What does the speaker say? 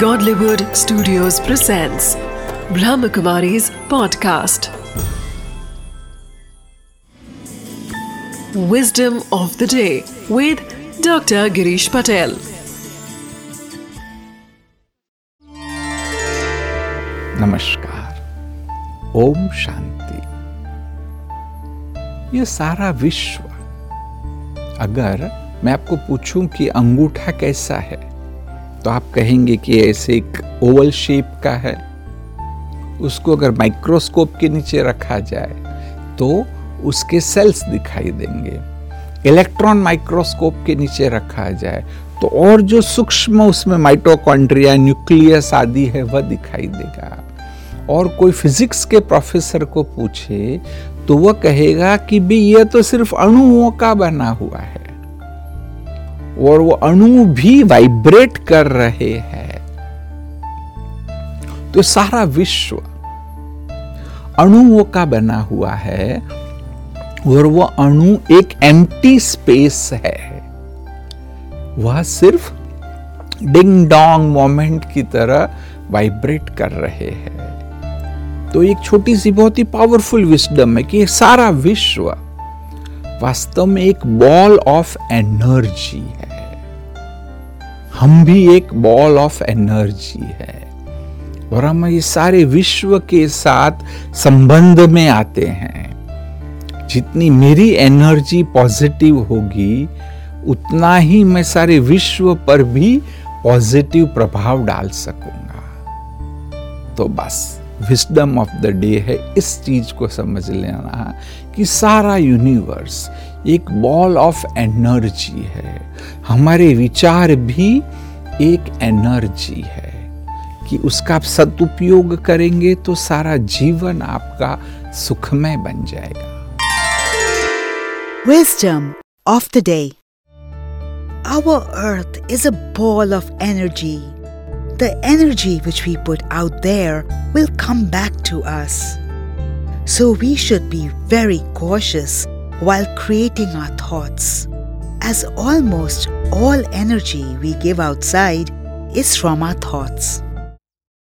Godlywood Studios presents Brahmakumari's podcast. Wisdom of the day with Dr. Girish Patel. नमस्कार ओम शांति ये सारा विश्व अगर मैं आपको पूछूँ कि अंगूठा कैसा है तो आप कहेंगे कि ऐसे एक ओवल शेप का है। उसको अगर माइक्रोस्कोप के नीचे रखा जाए तो उसके सेल्स दिखाई देंगे। इलेक्ट्रॉन माइक्रोस्कोप के नीचे रखा जाए तो और जो सूक्ष्म उसमें माइटोकॉन्ड्रिया न्यूक्लियस आदि है, वह दिखाई देगा। और कोई फिजिक्स के प्रोफेसर को पूछे तो वह कहेगा कि भी यह तो सिर्फ़ अणुओं का बना हुआ है। और वो अणु भी वाइब्रेट कर रहे हैं। तो सारा विश्व अणुओं का बना हुआ है और वो अणु एक एम्प्टी स्पेस है। वह सिर्फ़ डिंग डोंग मोमेंट की तरह वाइब्रेट कर रहे हैं। तो एक छोटी सी बहुत ही पावरफुल विस्डम है कि सारा विश्व वास्तव में एक बॉल ऑफ़ एनर्जी है। हम भी एक बॉल ऑफ़ एनर्जी है। और हम ये सारे विश्व के साथ संबंध में आते हैं। जितनी मेरी एनर्जी पॉजिटिव होगी, उतना ही मैं सारे विश्व पर भी पॉजिटिव प्रभाव डाल सकूँगा। तो बस। विस्डम ऑफ़ द डे है, इस चीज़ को समझ लेना कि सारा यूनिवर्स एक बॉल ऑफ़ एनर्जी है। हमारे विचार भी एक एनर्जी है कि उसका आप सदुपयोग करेंगे तो सारा जीवन आपका सुखमय बन जाएगा। Wisdom of the day Our earth is a ball of energy. The energy which we put out there will come back to us. So we should be very cautious while creating our thoughts, as almost all energy we give outside is from our thoughts.